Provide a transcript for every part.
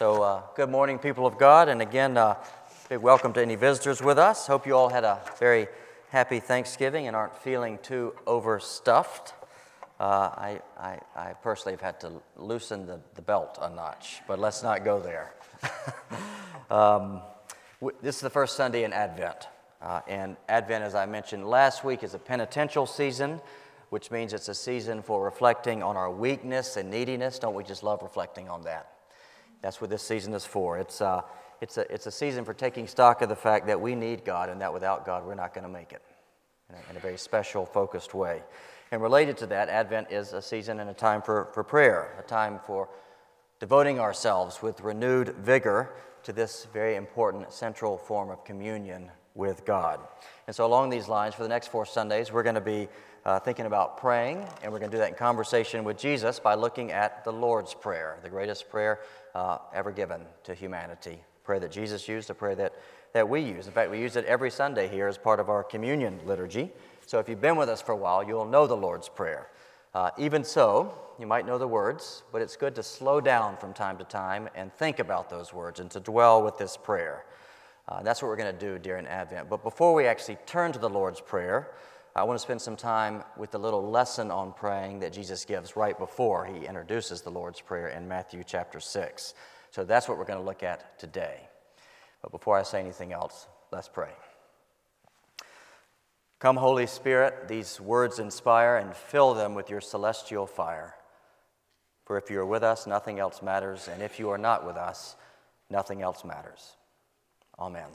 So, uh, good morning, people of God. And again, uh, big welcome to any visitors with us. Hope you all had a very happy Thanksgiving and aren't feeling too overstuffed. Uh, I, I, I, personally have had to loosen the, the belt a notch, but let's not go there. um, this is the first Sunday in Advent. Uh, and Advent, as I mentioned last week, is a penitential season, which means it's a season for reflecting on our weakness and neediness. Don't we just love reflecting on that? That's what this season is for. It's, uh, it's, a, it's a season for taking stock of the fact that we need God and that without God we're not going to make it in a, in a very special, focused way. And related to that, Advent is a season and a time for, for prayer, a time for devoting ourselves with renewed vigor to this very important central form of communion with God. And so, along these lines, for the next four Sundays, we're going to be uh, thinking about praying, and we're going to do that in conversation with Jesus by looking at the Lord's Prayer, the greatest prayer uh, ever given to humanity. Prayer that Jesus used, a prayer that, that we use. In fact, we use it every Sunday here as part of our communion liturgy. So if you've been with us for a while, you'll know the Lord's Prayer. Uh, even so, you might know the words, but it's good to slow down from time to time and think about those words and to dwell with this prayer. Uh, that's what we're going to do during Advent. But before we actually turn to the Lord's Prayer, I want to spend some time with the little lesson on praying that Jesus gives right before he introduces the Lord's Prayer in Matthew chapter 6. So that's what we're going to look at today. But before I say anything else, let's pray. Come, Holy Spirit, these words inspire and fill them with your celestial fire. For if you are with us, nothing else matters, and if you are not with us, nothing else matters. Amen.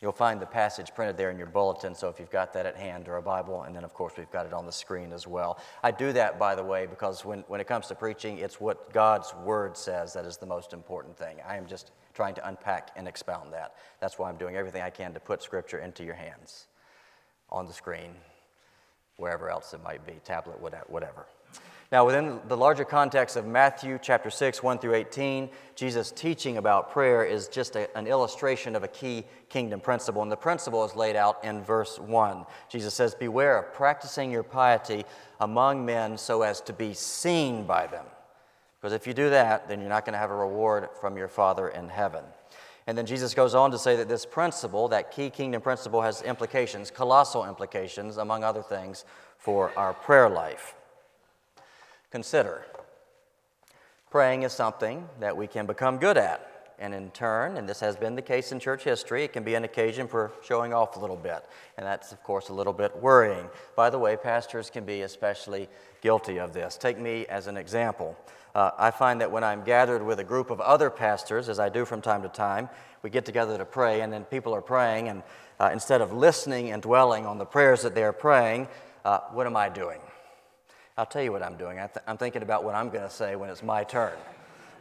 You'll find the passage printed there in your bulletin, so if you've got that at hand or a Bible, and then of course we've got it on the screen as well. I do that, by the way, because when, when it comes to preaching, it's what God's Word says that is the most important thing. I am just trying to unpack and expound that. That's why I'm doing everything I can to put Scripture into your hands, on the screen, wherever else it might be, tablet, whatever. Now, within the larger context of Matthew chapter 6, 1 through 18, Jesus' teaching about prayer is just a, an illustration of a key kingdom principle. And the principle is laid out in verse 1. Jesus says, Beware of practicing your piety among men so as to be seen by them. Because if you do that, then you're not going to have a reward from your Father in heaven. And then Jesus goes on to say that this principle, that key kingdom principle, has implications, colossal implications, among other things, for our prayer life. Consider praying is something that we can become good at. And in turn, and this has been the case in church history, it can be an occasion for showing off a little bit. And that's, of course, a little bit worrying. By the way, pastors can be especially guilty of this. Take me as an example. Uh, I find that when I'm gathered with a group of other pastors, as I do from time to time, we get together to pray, and then people are praying, and uh, instead of listening and dwelling on the prayers that they're praying, uh, what am I doing? I'll tell you what I'm doing. I am thinking about what I'm going to say when it's my turn.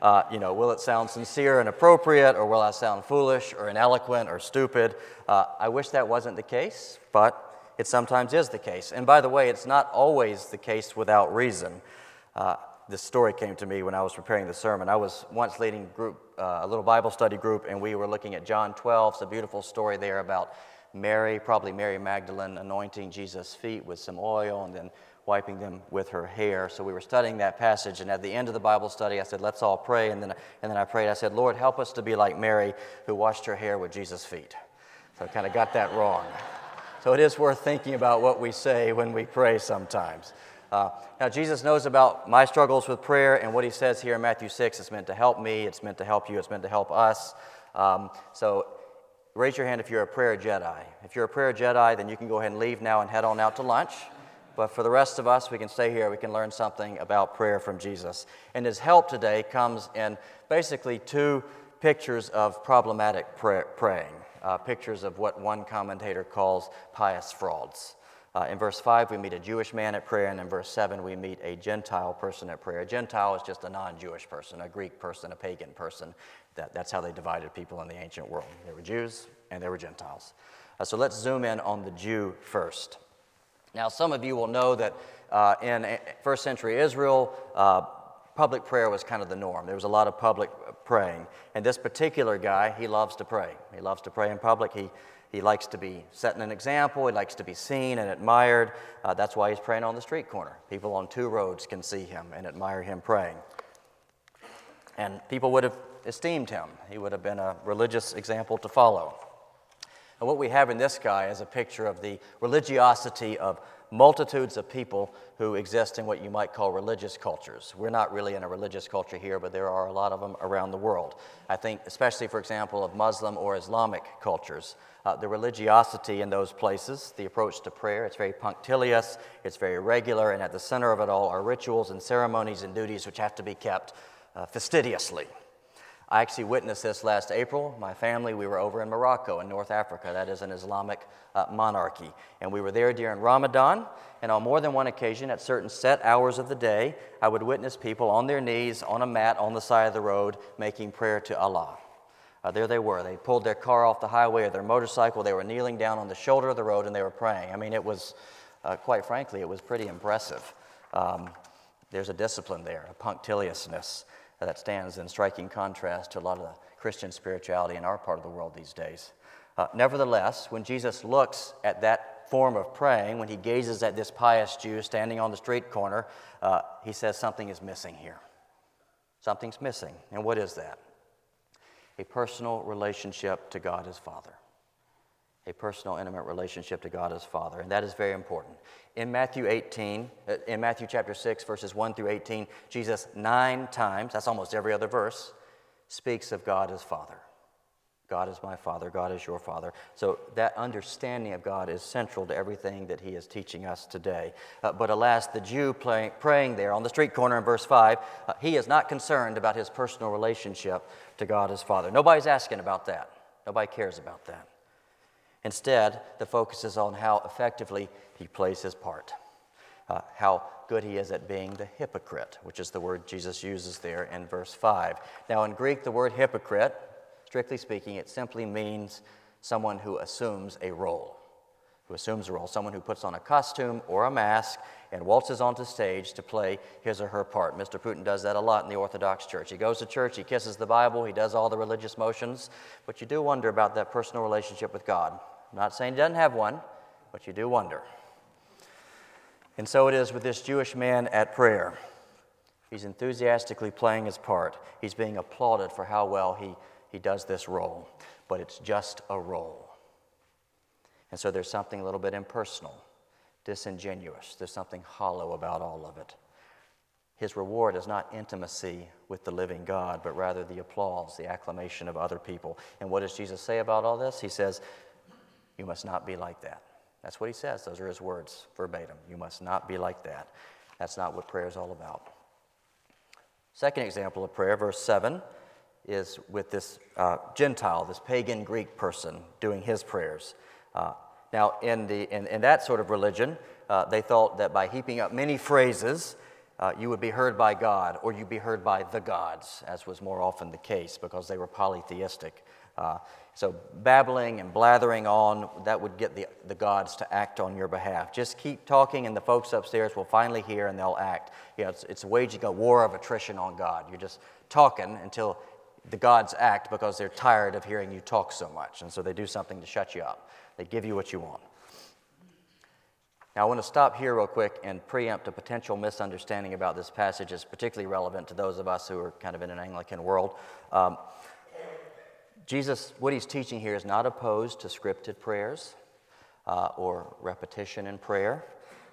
Uh, you know, will it sound sincere and appropriate, or will I sound foolish or ineloquent or stupid? Uh, I wish that wasn't the case, but it sometimes is the case. And by the way, it's not always the case without reason. Uh, this story came to me when I was preparing the sermon. I was once leading group, uh, a little Bible study group, and we were looking at John 12. It's a beautiful story there about Mary, probably Mary Magdalene, anointing Jesus' feet with some oil, and then wiping them with her hair. So we were studying that passage, and at the end of the Bible study, I said, Let's all pray. And then, and then I prayed, I said, Lord, help us to be like Mary, who washed her hair with Jesus' feet. So I kind of got that wrong. So it is worth thinking about what we say when we pray sometimes. Uh, now, Jesus knows about my struggles with prayer, and what he says here in Matthew 6 is meant to help me, it's meant to help you, it's meant to help us. Um, so raise your hand if you're a prayer Jedi. If you're a prayer Jedi, then you can go ahead and leave now and head on out to lunch. But for the rest of us, we can stay here. We can learn something about prayer from Jesus. And his help today comes in basically two pictures of problematic pray- praying, uh, pictures of what one commentator calls pious frauds. Uh, in verse 5, we meet a Jewish man at prayer, and in verse 7, we meet a Gentile person at prayer. A Gentile is just a non Jewish person, a Greek person, a pagan person. That, that's how they divided people in the ancient world. There were Jews and there were Gentiles. Uh, so let's zoom in on the Jew first. Now, some of you will know that uh, in first century Israel, uh, public prayer was kind of the norm. There was a lot of public praying. And this particular guy, he loves to pray. He loves to pray in public. He, he likes to be setting an example. He likes to be seen and admired. Uh, that's why he's praying on the street corner. People on two roads can see him and admire him praying. and people would have esteemed him. He would have been a religious example to follow. And what we have in this guy is a picture of the religiosity of multitudes of people who exist in what you might call religious cultures. We're not really in a religious culture here, but there are a lot of them around the world. I think, especially, for example, of Muslim or Islamic cultures. Uh, the religiosity in those places, the approach to prayer, it's very punctilious, it's very regular, and at the center of it all are rituals and ceremonies and duties which have to be kept uh, fastidiously. I actually witnessed this last April. My family, we were over in Morocco in North Africa. That is an Islamic uh, monarchy. And we were there during Ramadan. And on more than one occasion, at certain set hours of the day, I would witness people on their knees on a mat on the side of the road making prayer to Allah. Uh, there they were. They pulled their car off the highway or their motorcycle. They were kneeling down on the shoulder of the road and they were praying. I mean, it was, uh, quite frankly, it was pretty impressive. Um, there's a discipline there, a punctiliousness that stands in striking contrast to a lot of the Christian spirituality in our part of the world these days. Uh, nevertheless, when Jesus looks at that form of praying, when he gazes at this pious Jew standing on the street corner, uh, he says something is missing here. Something's missing. And what is that? A personal relationship to God as Father a personal, intimate relationship to God as Father. And that is very important. In Matthew 18, uh, in Matthew chapter 6, verses 1 through 18, Jesus nine times, that's almost every other verse, speaks of God as Father. God is my Father, God is your Father. So that understanding of God is central to everything that he is teaching us today. Uh, but alas, the Jew play, praying there on the street corner in verse 5, uh, he is not concerned about his personal relationship to God as Father. Nobody's asking about that, nobody cares about that. Instead, the focus is on how effectively he plays his part, uh, how good he is at being the hypocrite, which is the word Jesus uses there in verse 5. Now, in Greek, the word hypocrite, strictly speaking, it simply means someone who assumes a role. Who assumes a role, someone who puts on a costume or a mask and waltzes onto stage to play his or her part. Mr. Putin does that a lot in the Orthodox Church. He goes to church, he kisses the Bible, he does all the religious motions, but you do wonder about that personal relationship with God. I'm not saying he doesn't have one, but you do wonder. And so it is with this Jewish man at prayer. He's enthusiastically playing his part. He's being applauded for how well he, he does this role, but it's just a role. And so there's something a little bit impersonal, disingenuous. There's something hollow about all of it. His reward is not intimacy with the living God, but rather the applause, the acclamation of other people. And what does Jesus say about all this? He says, you must not be like that. That's what he says. Those are his words verbatim. You must not be like that. That's not what prayer is all about. Second example of prayer, verse 7, is with this uh, Gentile, this pagan Greek person doing his prayers. Uh, now, in, the, in, in, that sort of religion, uh, they thought that by heaping up many phrases, uh, you would be heard by God or you'd be heard by the gods, as was more often the case because they were polytheistic. Uh, so, babbling and blathering on, that would get the, the gods to act on your behalf. Just keep talking, and the folks upstairs will finally hear and they'll act. You know, it's, it's waging a war of attrition on God. You're just talking until the gods act because they're tired of hearing you talk so much. And so they do something to shut you up, they give you what you want. Now, I want to stop here real quick and preempt a potential misunderstanding about this passage. It's particularly relevant to those of us who are kind of in an Anglican world. Um, Jesus, what he's teaching here is not opposed to scripted prayers uh, or repetition in prayer.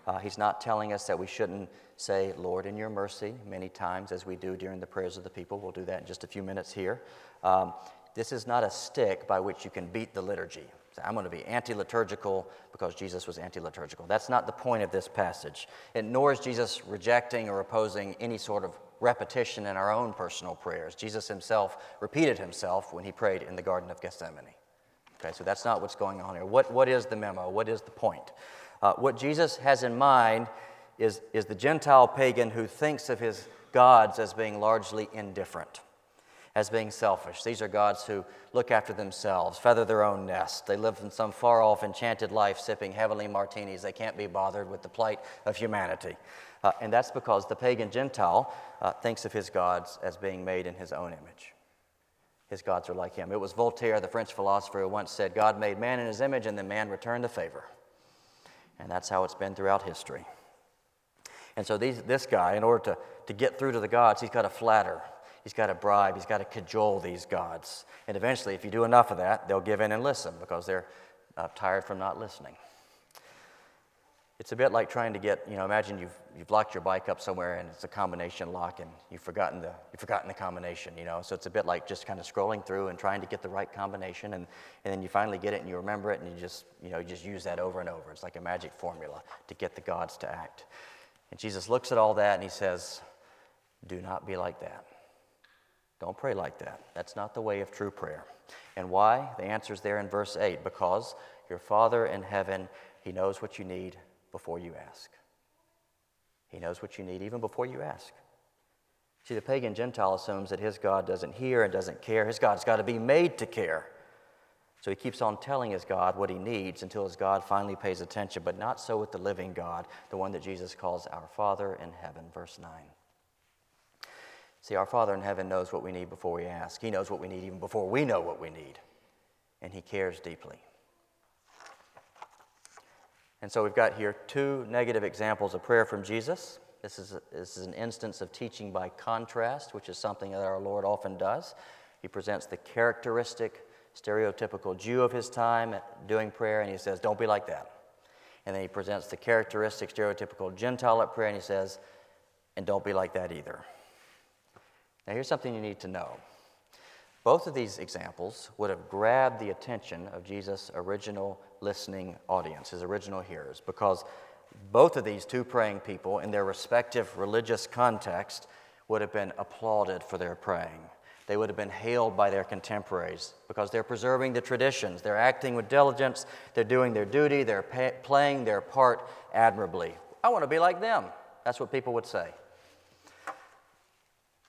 Uh, he's not telling us that we shouldn't say, Lord, in your mercy, many times as we do during the prayers of the people. We'll do that in just a few minutes here. Um, this is not a stick by which you can beat the liturgy. So I'm going to be anti liturgical because Jesus was anti liturgical. That's not the point of this passage. And nor is Jesus rejecting or opposing any sort of repetition in our own personal prayers. Jesus himself repeated himself when he prayed in the Garden of Gethsemane. Okay, so that's not what's going on here. What, what is the memo? What is the point? Uh, what Jesus has in mind is, is the Gentile pagan who thinks of his gods as being largely indifferent, as being selfish. These are gods who look after themselves, feather their own nest. They live in some far off enchanted life, sipping heavenly martinis. They can't be bothered with the plight of humanity. Uh, and that's because the pagan Gentile uh, thinks of his gods as being made in his own image. His gods are like him. It was Voltaire, the French philosopher, who once said, God made man in his image, and then man returned the favor. And that's how it's been throughout history. And so these, this guy, in order to, to get through to the gods, he's got to flatter. He's got to bribe, he's got to cajole these gods. And eventually, if you do enough of that, they'll give in and listen because they're uh, tired from not listening. It's a bit like trying to get, you know, imagine you've, you've locked your bike up somewhere and it's a combination lock and you've forgotten, the, you've forgotten the combination, you know. So it's a bit like just kind of scrolling through and trying to get the right combination and, and then you finally get it and you remember it and you just, you know, you just use that over and over. It's like a magic formula to get the gods to act. And Jesus looks at all that and he says, Do not be like that. Don't pray like that. That's not the way of true prayer. And why? The answer is there in verse 8 because your Father in heaven, He knows what you need before you ask. He knows what you need even before you ask. See, the pagan Gentile assumes that his God doesn't hear and doesn't care. His God's got to be made to care. So he keeps on telling his God what he needs until his God finally pays attention, but not so with the living God, the one that Jesus calls our Father in heaven. Verse 9. See, our Father in heaven knows what we need before we ask. He knows what we need even before we know what we need, and he cares deeply. And so we've got here two negative examples of prayer from Jesus. This is, a, this is an instance of teaching by contrast, which is something that our Lord often does. He presents the characteristic, stereotypical Jew of his time doing prayer, and he says, Don't be like that. And then he presents the characteristic, stereotypical Gentile at prayer, and he says, And don't be like that either. Now, here's something you need to know. Both of these examples would have grabbed the attention of Jesus' original listening audience, his original hearers, because both of these two praying people, in their respective religious context, would have been applauded for their praying. They would have been hailed by their contemporaries because they're preserving the traditions, they're acting with diligence, they're doing their duty, they're pay- playing their part admirably. I want to be like them. That's what people would say.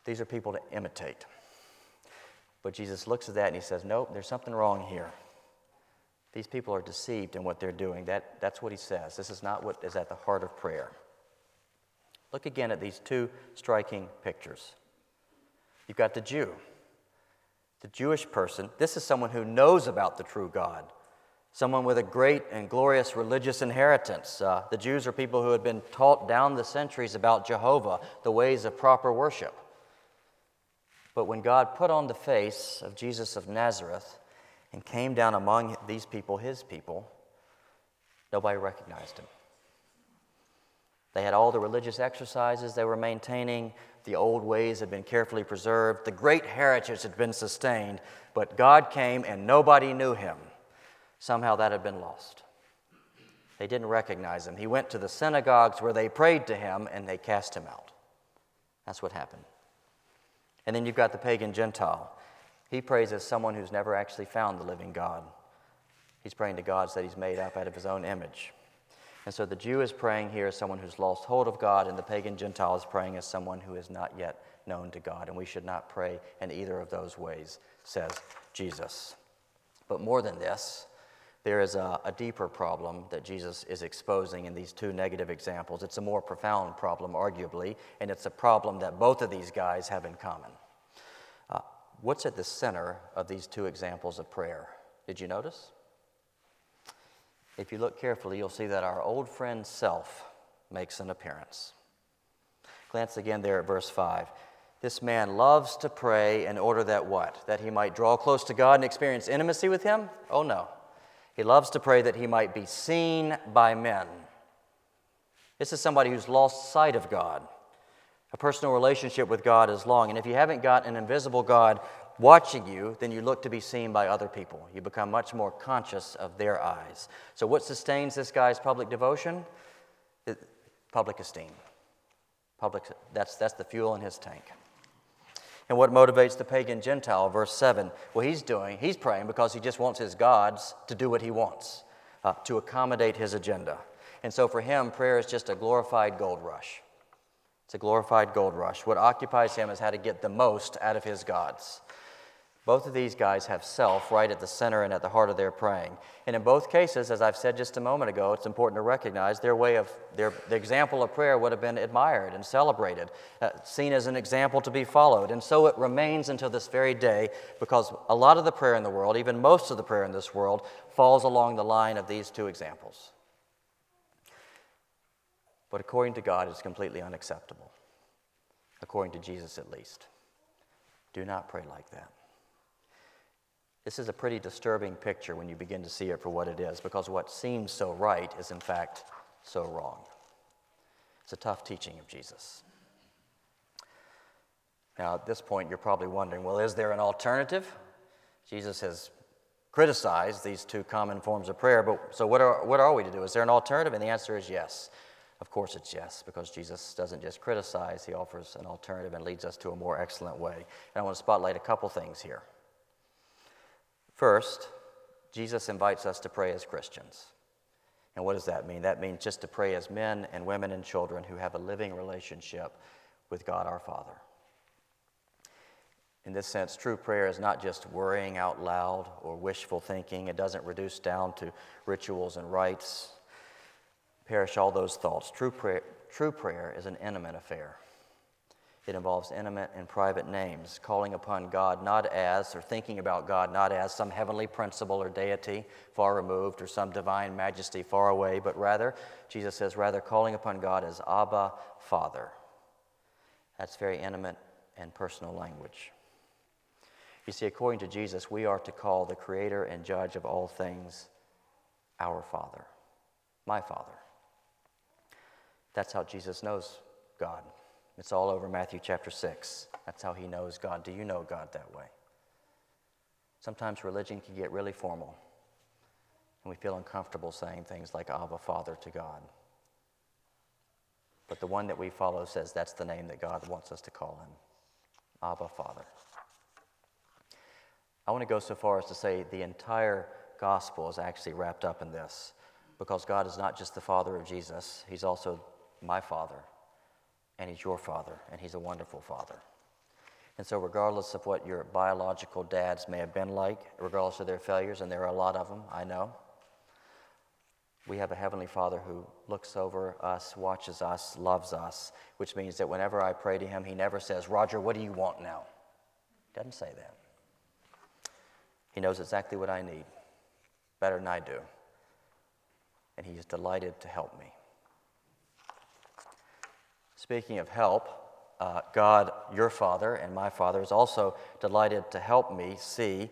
These are people to imitate. But Jesus looks at that and he says, Nope, there's something wrong here. These people are deceived in what they're doing. That, that's what he says. This is not what is at the heart of prayer. Look again at these two striking pictures. You've got the Jew, the Jewish person. This is someone who knows about the true God, someone with a great and glorious religious inheritance. Uh, the Jews are people who had been taught down the centuries about Jehovah, the ways of proper worship. But when God put on the face of Jesus of Nazareth, and came down among these people, his people, nobody recognized him. They had all the religious exercises they were maintaining, the old ways had been carefully preserved, the great heritage had been sustained, but God came and nobody knew him. Somehow that had been lost. They didn't recognize him. He went to the synagogues where they prayed to him and they cast him out. That's what happened. And then you've got the pagan Gentile. He prays as someone who's never actually found the living God. He's praying to gods that he's made up out of his own image. And so the Jew is praying here as someone who's lost hold of God, and the pagan Gentile is praying as someone who is not yet known to God. And we should not pray in either of those ways, says Jesus. But more than this, there is a, a, deeper problem that Jesus is exposing in these two negative examples. It's a more profound problem, arguably, and it's a problem that both of these guys have in common. Uh, what's at the center of these two examples of prayer? Did you notice? If you look carefully, you'll see that our old friend self makes an appearance. Glance again there at verse 5. This man loves to pray in order that what? That he might draw close to God and experience intimacy with Him? Oh no. He loves to pray that he might be seen by men. This is somebody who's lost sight of God. A personal relationship with God is long. And if you haven't got an invisible God watching you, then you look to be seen by other people. You become much more conscious of their eyes. So, what sustains this guy's public devotion? Public esteem. Public, that's, that's the fuel in his tank. And what motivates the pagan Gentile? Verse 7. Well, he's doing, he's praying because he just wants his gods to do what he wants, uh, to accommodate his agenda. And so for him, prayer is just a glorified gold rush. It's a glorified gold rush. What occupies him is how to get the most out of his gods. Both of these guys have self right at the center and at the heart of their praying. And in both cases, as I've said just a moment ago, it's important to recognize their way of, their, the example of prayer would have been admired and celebrated, uh, seen as an example to be followed. And so it remains until this very day because a lot of the prayer in the world, even most of the prayer in this world, falls along the line of these two examples. But according to God, it's completely unacceptable. According to Jesus, at least. Do not pray like that. This is a pretty disturbing picture when you begin to see it for what it is, because what seems so right is in fact so wrong. It's a tough teaching of Jesus. Now, at this point, you're probably wondering well, is there an alternative? Jesus has criticized these two common forms of prayer, but so what are, what are we to do? Is there an alternative? And the answer is yes. Of course, it's yes, because Jesus doesn't just criticize, he offers an alternative and leads us to a more excellent way. And I want to spotlight a couple things here. First, Jesus invites us to pray as Christians. And what does that mean? That means just to pray as men and women and children who have a living relationship with God our Father. In this sense, true prayer is not just worrying out loud or wishful thinking. It doesn't reduce down to rituals and rites. Perish all those thoughts. True prayer, true prayer is an intimate affair. It involves intimate and private names, calling upon God not as, or thinking about God not as some heavenly principle or deity far removed or some divine majesty far away, but rather, Jesus says, rather calling upon God as Abba, Father. That's very intimate and personal language. You see, according to Jesus, we are to call the Creator and Judge of all things our Father, my Father. That's how Jesus knows God. It's all over Matthew chapter 6. That's how he knows God. Do you know God that way? Sometimes religion can get really formal, and we feel uncomfortable saying things like Abba, Father to God. But the one that we follow says that's the name that God wants us to call him Abba, Father. I want to go so far as to say the entire gospel is actually wrapped up in this because God is not just the Father of Jesus, He's also my Father and He's your Father, and He's a wonderful Father. And so, regardless of what your biological dads may have been like, regardless of their failures, and there are a lot of them, I know, we have a Heavenly Father who looks over us, watches us, loves us, which means that whenever I pray to Him, He never says, Roger, what do you want now? He doesn't say that. He knows exactly what I need, better than I do. And He is delighted to help me. Speaking of help, uh, God, your Father, and my Father is also delighted to help me see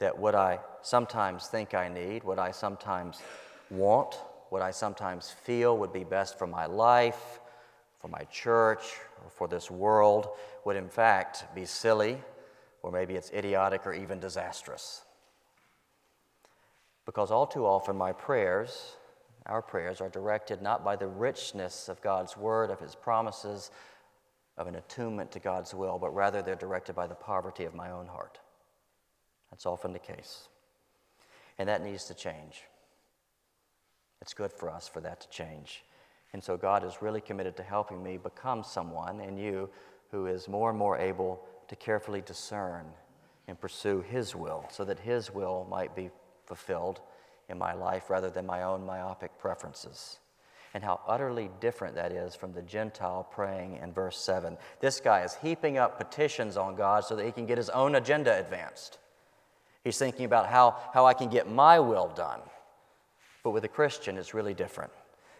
that what I sometimes think I need, what I sometimes want, what I sometimes feel would be best for my life, for my church, or for this world, would in fact be silly, or maybe it's idiotic or even disastrous. Because all too often my prayers our prayers are directed not by the richness of God's word, of his promises, of an attunement to God's will, but rather they're directed by the poverty of my own heart. That's often the case. And that needs to change. It's good for us for that to change. And so God is really committed to helping me become someone in you who is more and more able to carefully discern and pursue His will so that His will might be fulfilled in my life rather than my own myopic preferences. And how utterly different that is from the Gentile praying in verse 7. This guy is heaping up petitions on God so that he can get his own agenda advanced. He's thinking about how, how I can get my will done. But with a Christian, it's really different.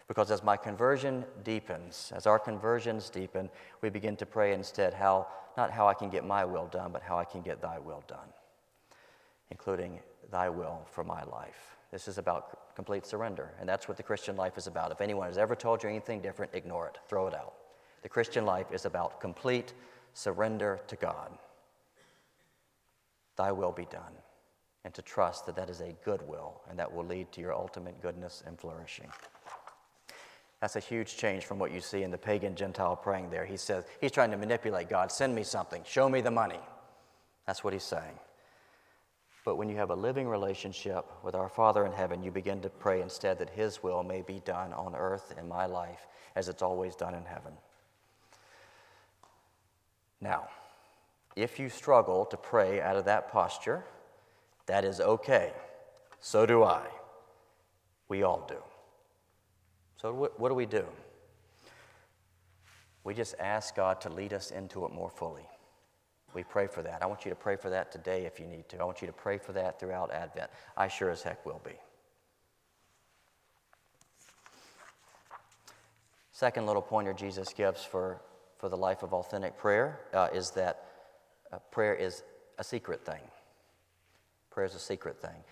Because as my conversion deepens, as our conversions deepen, we begin to pray instead how, not how I can get my will done, but how I can get thy will done, including thy will for my life. This is about complete surrender. And that's what the Christian life is about. If anyone has ever told you anything different, ignore it, throw it out. The Christian life is about complete surrender to God. Thy will be done. And to trust that that is a good will and that will lead to your ultimate goodness and flourishing. That's a huge change from what you see in the pagan Gentile praying there. He says, he's trying to manipulate God. Send me something. Show me the money. That's what he's saying. But when you have a living relationship with our Father in heaven, you begin to pray instead that His will may be done on earth in my life as it's always done in heaven. Now, if you struggle to pray out of that posture, that is okay. So do I. We all do. So, what do we do? We just ask God to lead us into it more fully. We pray for that. I want you to pray for that today if you need to. I want you to pray for that throughout Advent. I sure as heck will be. Second little pointer Jesus gives for, for the life of authentic prayer uh, is that uh, prayer is a secret thing. Prayer is a secret thing.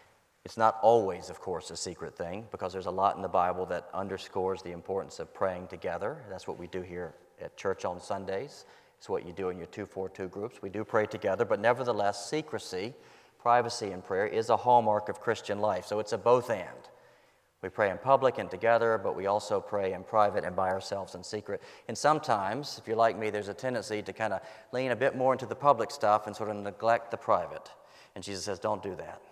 It's not always, of course, a secret thing because there's a lot in the Bible that underscores the importance of praying together. That's what we do here at church on Sundays. It's what you do in your 242 groups. We do pray together, but nevertheless, secrecy, privacy in prayer is a hallmark of Christian life. So it's a both and. We pray in public and together, but we also pray in private and by ourselves in secret. And sometimes, if you're like me, there's a tendency to kind of lean a bit more into the public stuff and sort of neglect the private. And Jesus says, don't do that.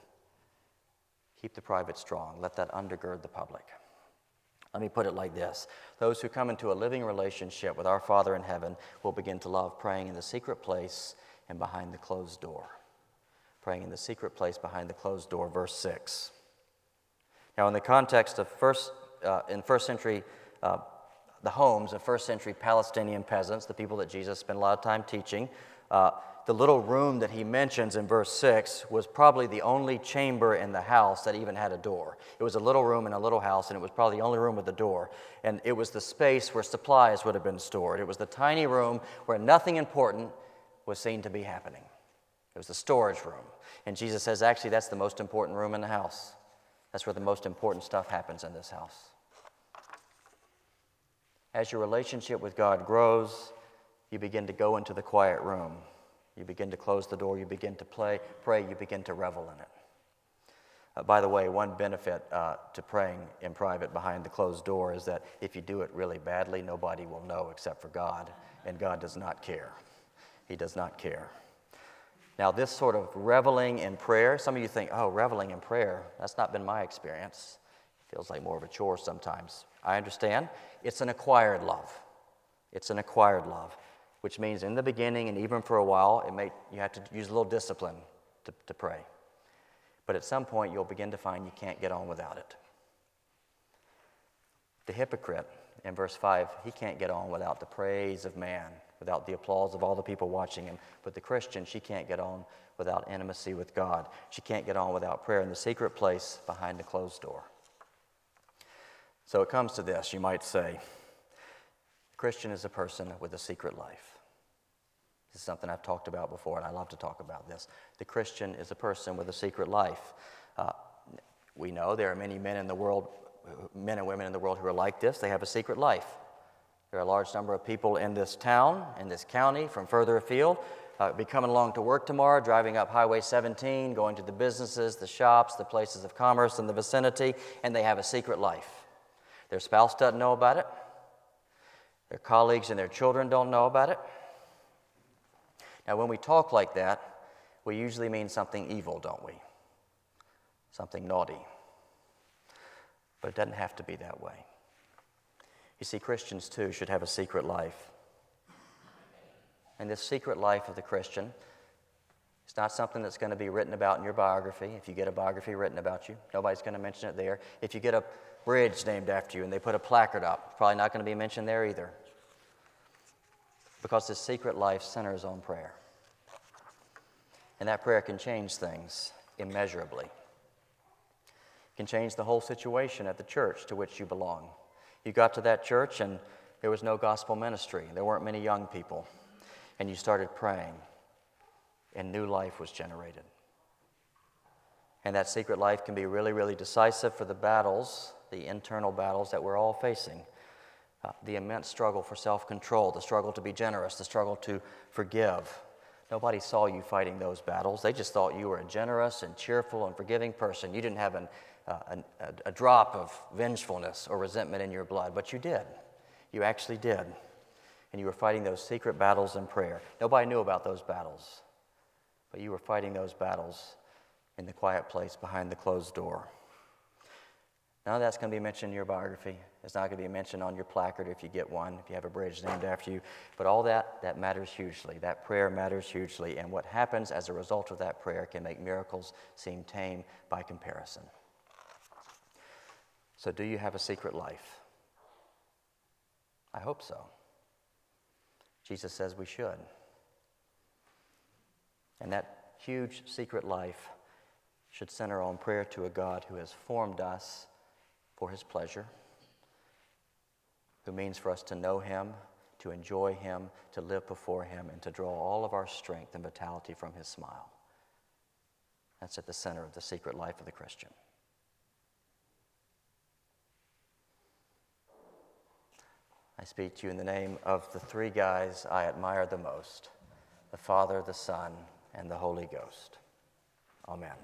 Keep the private strong. Let that undergird the public. Let me put it like this Those who come into a living relationship with our Father in heaven will begin to love praying in the secret place and behind the closed door. Praying in the secret place behind the closed door, verse 6. Now, in the context of first, uh, in first century, uh, the homes of first century Palestinian peasants, the people that Jesus spent a lot of time teaching, uh, the little room that he mentions in verse 6 was probably the only chamber in the house that even had a door. It was a little room in a little house, and it was probably the only room with a door. And it was the space where supplies would have been stored. It was the tiny room where nothing important was seen to be happening. It was the storage room. And Jesus says, actually, that's the most important room in the house. That's where the most important stuff happens in this house. As your relationship with God grows, you begin to go into the quiet room you begin to close the door, you begin to play, pray, you begin to revel in it. Uh, by the way, one benefit uh, to praying in private behind the closed door is that if you do it really badly, nobody will know except for God, and God does not care. He does not care. Now, this sort of reveling in prayer, some of you think, oh, reveling in prayer, that's not been my experience. It feels like more of a chore sometimes. I understand. It's an acquired love. It's an acquired love which means in the beginning and even for a while, it may, you have to use a little discipline to, to pray. But at some point, you'll begin to find you can't get on without it. The hypocrite in verse 5, he can't get on without the praise of man, without the applause of all the people watching him. But the Christian, she can't get on without intimacy with God. She can't get on without prayer in the secret place behind the closed door. So it comes to this, you might say. Christian is a person with a secret life. This is something I've talked about before, and I love to talk about this. The Christian is a person with a secret life. Uh, we know there are many men in the world, men and women in the world who are like this. They have a secret life. There are a large number of people in this town, in this county, from further afield, uh, be coming along to work tomorrow, driving up Highway 17, going to the businesses, the shops, the places of commerce in the vicinity, and they have a secret life. Their spouse doesn't know about it. Their colleagues and their children don't know about it. Now, when we talk like that, we usually mean something evil, don't we? Something naughty. But it doesn't have to be that way. You see, Christians too should have a secret life. And this secret life of the Christian it's not something that's going to be written about in your biography. If you get a biography written about you, nobody's going to mention it there. If you get a bridge named after you and they put a placard up, probably not going to be mentioned there either because this secret life centers on prayer. And that prayer can change things immeasurably. It can change the whole situation at the church to which you belong. You got to that church and there was no gospel ministry, there weren't many young people, and you started praying, and new life was generated. And that secret life can be really, really decisive for the battles, the internal battles that we're all facing uh, the immense struggle for self control, the struggle to be generous, the struggle to forgive. Nobody saw you fighting those battles. They just thought you were a generous and cheerful and forgiving person. You didn't have an, uh, an, a, a drop of vengefulness or resentment in your blood, but you did. You actually did. And you were fighting those secret battles in prayer. Nobody knew about those battles, but you were fighting those battles in the quiet place behind the closed door. None of that's going to be mentioned in your biography. It's not going to be mentioned on your placard if you get one, if you have a bridge named after you. But all that, that matters hugely. That prayer matters hugely. And what happens as a result of that prayer can make miracles seem tame by comparison. So, do you have a secret life? I hope so. Jesus says we should. And that huge secret life should center on prayer to a God who has formed us for his pleasure, who means for us to know him, to enjoy Him, to live before Him, and to draw all of our strength and vitality from His smile. That's at the center of the secret life of the Christian. I speak to you in the name of the three guys I admire the most the Father, the Son, and the Holy Ghost. Amen.